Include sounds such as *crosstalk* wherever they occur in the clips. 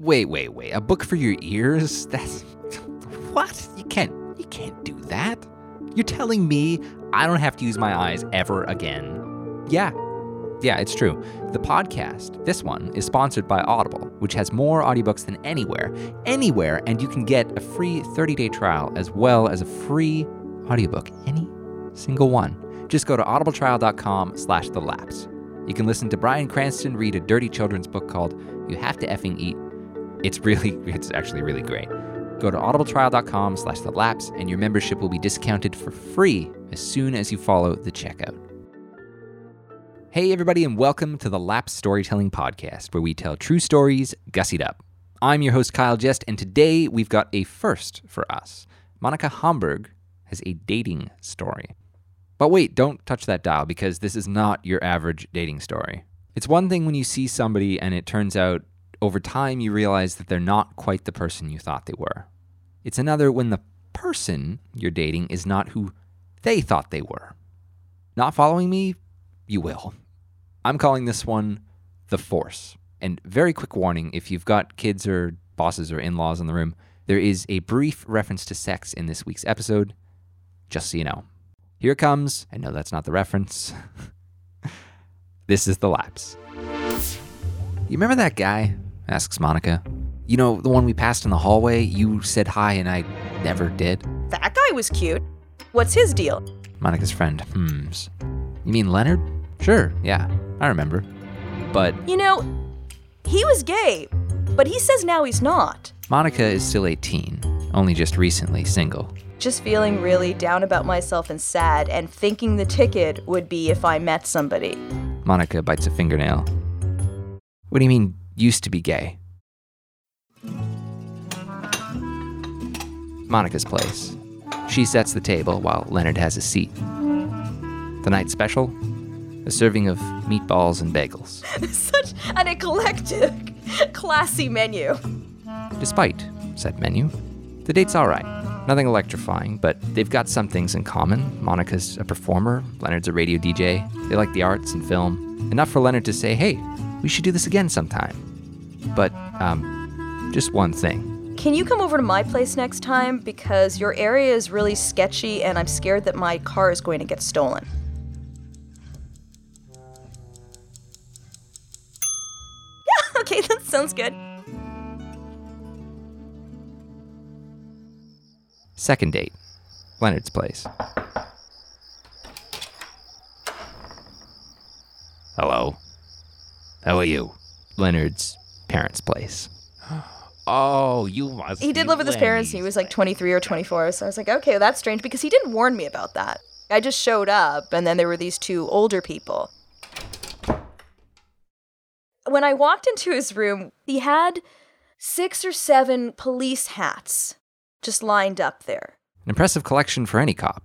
Wait, wait, wait. A book for your ears? That's *laughs* what? You can't you can't do that. You're telling me I don't have to use my eyes ever again. Yeah. Yeah, it's true. The podcast, this one, is sponsored by Audible, which has more audiobooks than anywhere. Anywhere, and you can get a free 30-day trial as well as a free audiobook. Any single one. Just go to audibletrial.com slash the lapse. You can listen to Bryan Cranston read a dirty children's book called You Have to Effing Eat. It's really, it's actually really great. Go to audibletrial.com slash the lapse and your membership will be discounted for free as soon as you follow the checkout. Hey, everybody, and welcome to the Lapse Storytelling Podcast, where we tell true stories gussied up. I'm your host, Kyle Jest, and today we've got a first for us. Monica Hamburg has a dating story. But wait, don't touch that dial because this is not your average dating story. It's one thing when you see somebody and it turns out over time you realize that they're not quite the person you thought they were. It's another when the person you're dating is not who they thought they were. Not following me? You will. I'm calling this one The Force. And very quick warning if you've got kids or bosses or in laws in the room, there is a brief reference to sex in this week's episode, just so you know. Here it comes. I know that's not the reference. *laughs* this is The Lapse. You remember that guy? Asks Monica. You know, the one we passed in the hallway? You said hi and I never did. That guy was cute. What's his deal? Monica's friend hums. You mean Leonard? Sure, yeah, I remember. But You know, he was gay, but he says now he's not. Monica is still 18, only just recently single. Just feeling really down about myself and sad, and thinking the ticket would be if I met somebody. Monica bites a fingernail. What do you mean, used to be gay? Monica's place. She sets the table while Leonard has a seat. The night special? A serving of meatballs and bagels. *laughs* Such an eclectic, classy menu. Despite said menu, the date's alright. Nothing electrifying, but they've got some things in common. Monica's a performer, Leonard's a radio DJ. They like the arts and film. Enough for Leonard to say, hey, we should do this again sometime. But, um, just one thing. Can you come over to my place next time? Because your area is really sketchy, and I'm scared that my car is going to get stolen. Yeah, *laughs* okay, that sounds good. Second date, Leonard's place. Hello. How are you? Leonard's parents' place. *gasps* Oh, you must. He did live with his parents. and He was like 23 or 24. So I was like, okay, well, that's strange because he didn't warn me about that. I just showed up, and then there were these two older people. When I walked into his room, he had six or seven police hats just lined up there. An impressive collection for any cop.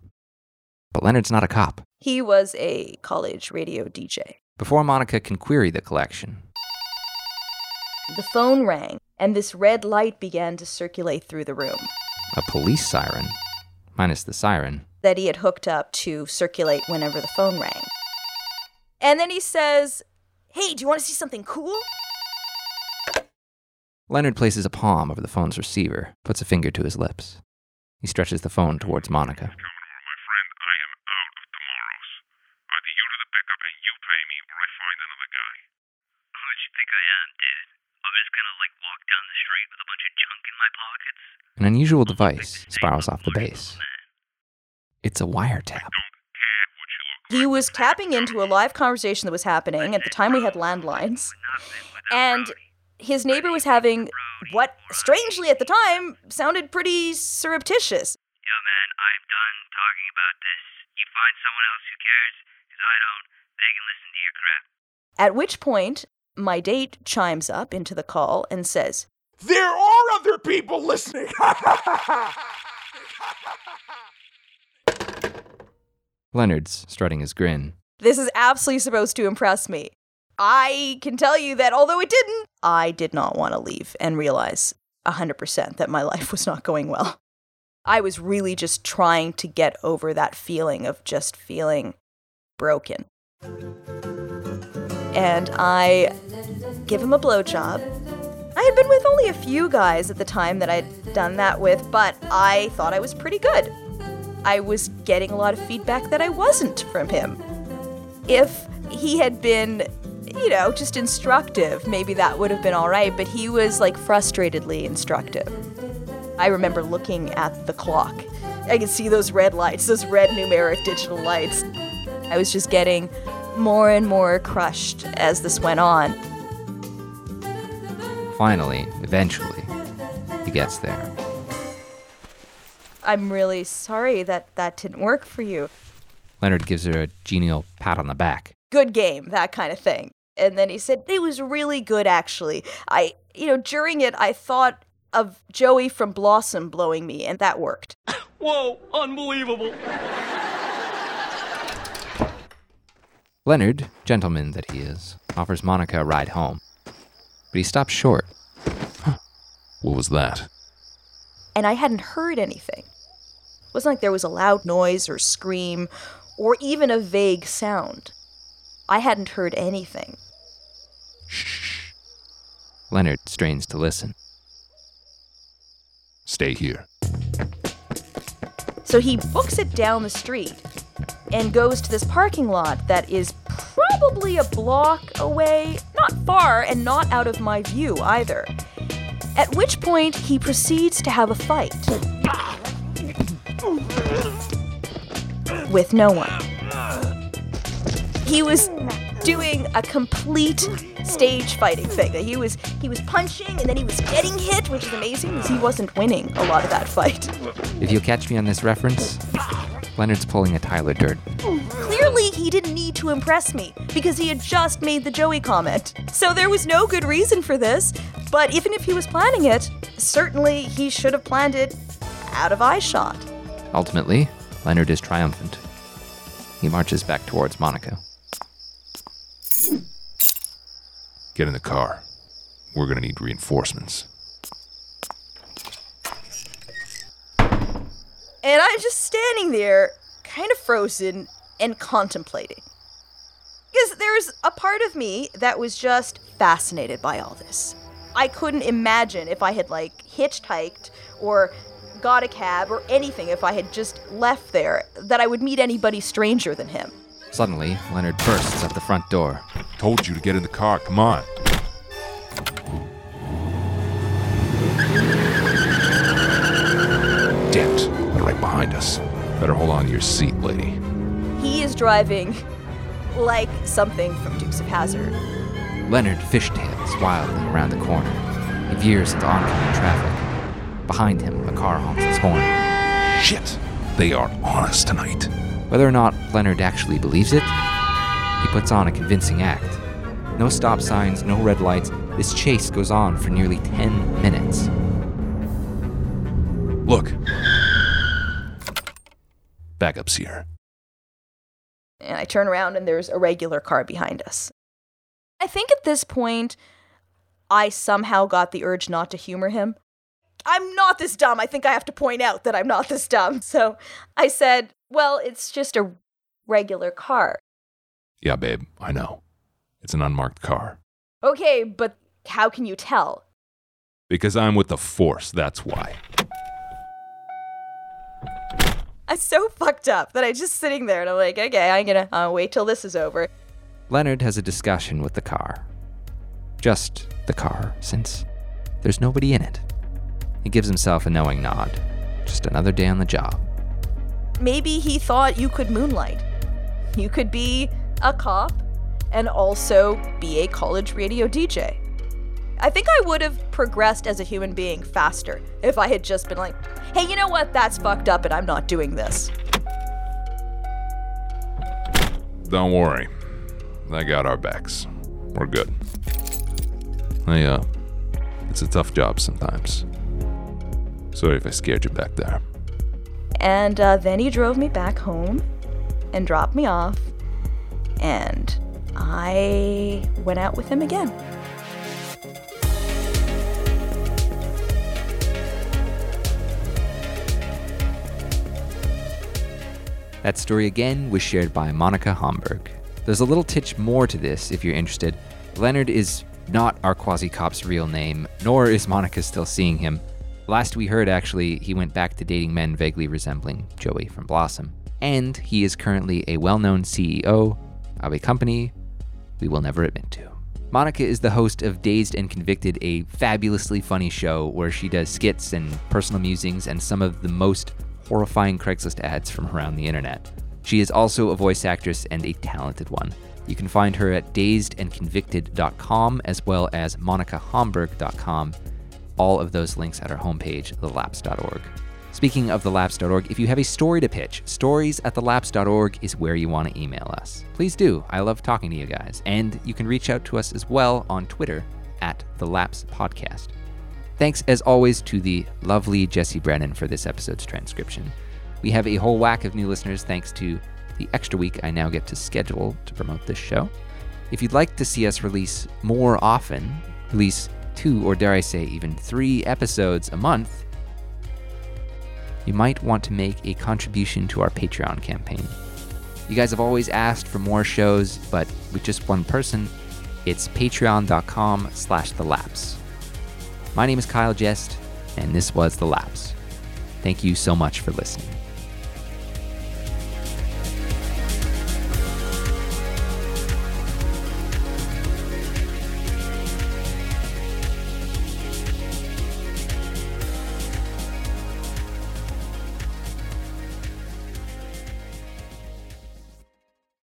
But Leonard's not a cop. He was a college radio DJ. Before Monica can query the collection, The phone rang, and this red light began to circulate through the room a police siren, minus the siren, that he had hooked up to circulate whenever the phone rang. And then he says, Hey, do you want to see something cool? Leonard places a palm over the phone's receiver, puts a finger to his lips. He stretches the phone towards Monica. Dude? I'm just gonna like walk down the street with a bunch of junk in my pockets. An unusual device spirals off the base. It's a wiretap. Care what you look He was tapping into a live conversation that was happening. At the time, we had landlines. And his neighbor was having what, strangely at the time, sounded pretty surreptitious. Yo, man, I'm done talking about this. You find someone else who cares, 'cause I don't. They can listen to your crap. At which point, my date chimes up into the call and says, There are other people listening. Leonard's strutting his grin. This is absolutely supposed to impress me. I can tell you that although it didn't, I did not want to leave and realize 100% that my *laughs* life was not going well. I was really just trying to get over that feeling of just feeling broken. And I give him a blowjob, I had been with only a few guys at the time that I'd done that with, but I thought I was pretty good. I was getting a lot of feedback that I wasn't from him. If he had been, you know, just instructive, maybe that would have been alright, but he was like frustratedly instructive. I remember looking at the clock. I could see those red lights, those red numeric digital lights. I was just getting more and more crushed as this went on. Finally, eventually, he gets there. I'm really sorry that that didn't work for you. Leonard gives her a genial pat on the back. Good game, that kind of thing. And then he said, It was really good, actually. I, you know, during it, I thought of Joey from Blossom blowing me, and that worked. *laughs* Whoa, unbelievable. Leonard, gentleman that he is, offers Monica a ride home. But he stops short. What was that? And I hadn't heard anything. It wasn't like there was a loud noise or scream or even a vague sound. I hadn't heard anything. Shh. Leonard strains to listen. Stay here. So he books it down the street and goes to this parking lot that is probably a block away, not far and not out of my view either. At which point he proceeds to have a fight with no one. He was doing a complete stage fighting thing. He was he was punching and then he was getting hit, which is amazing because he wasn't winning a lot of that fight. If you'll catch me on this reference, Leonard's pulling a Tyler Durden. Clearly, he didn't need to impress me because he had just made the Joey comment. So there was no good reason for this, but even if he was planning it, certainly he should have planned it out of eyeshot. Ultimately, Leonard is triumphant. He marches back towards Monica. Get in the car. We're gonna need reinforcements. And I'm just standing there, kind of frozen and contemplating. Because there's a part of me that was just fascinated by all this. I couldn't imagine if I had like hitchhiked or got a cab or anything if I had just left there that I would meet anybody stranger than him. Suddenly, Leonard bursts at the front door. Told you to get in the car. Come on. Damn it. They're right behind us. Better hold on to your seat, lady. He is driving like something from Dukes of Hazzard. Leonard fishtails wildly around the corner. He veers into oncoming traffic. Behind him, a car honks its horn. Shit. They are on us tonight. Whether or not Leonard actually believes it, he puts on a convincing act. No stop signs, no red lights. This chase goes on for nearly 10 minutes. Look. Backup's here. And I turn around and there's a regular car behind us. I think at this point, I somehow got the urge not to humor him. I'm not this dumb. I think I have to point out that I'm not this dumb. So I said, Well, it's just a regular car. Yeah, babe, I know. It's an unmarked car. Okay, but how can you tell? Because I'm with the Force, that's why. *laughs* I'm so fucked up that I'm just sitting there and I'm like, okay, I'm gonna uh, wait till this is over. Leonard has a discussion with the car. Just the car, since there's nobody in it. He gives himself a knowing nod. Just another day on the job. Maybe he thought you could moonlight. You could be a cop and also be a college radio DJ. I think I would have progressed as a human being faster if I had just been like, hey, you know what? That's fucked up and I'm not doing this. Don't worry. I got our backs. We're good. Hey, uh, it's a tough job sometimes. Sorry if I scared you back there. And uh, then he drove me back home and dropped me off. And I went out with him again. That story again was shared by Monica Hamburg. There's a little titch more to this if you're interested. Leonard is not our quasi cop's real name, nor is Monica still seeing him. Last we heard, actually, he went back to dating men vaguely resembling Joey from Blossom. And he is currently a well known CEO of a company we will never admit to. Monica is the host of Dazed and Convicted, a fabulously funny show where she does skits and personal musings and some of the most horrifying Craigslist ads from around the internet. She is also a voice actress and a talented one. You can find her at dazedandconvicted.com as well as monicahamburg.com. All of those links at our homepage, thelapse.org. Speaking of thelapse.org, if you have a story to pitch, stories at thelapse.org is where you want to email us. Please do. I love talking to you guys. And you can reach out to us as well on Twitter at the Lapse Podcast. Thanks, as always, to the lovely Jesse Brennan for this episode's transcription. We have a whole whack of new listeners thanks to the extra week I now get to schedule to promote this show. If you'd like to see us release more often, release two or dare I say even three episodes a month, you might want to make a contribution to our Patreon campaign. You guys have always asked for more shows, but with just one person, it's patreon.com slash the. My name is Kyle Jest, and this was The Lapse. Thank you so much for listening.